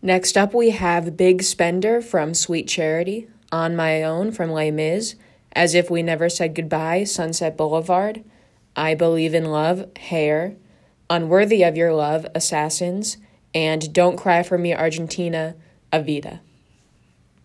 Next up, we have Big Spender from Sweet Charity, On My Own from Les Mis, As If We Never Said Goodbye, Sunset Boulevard, I Believe in Love, Hair, Unworthy of Your Love, Assassins, and Don't Cry for Me, Argentina, Evita.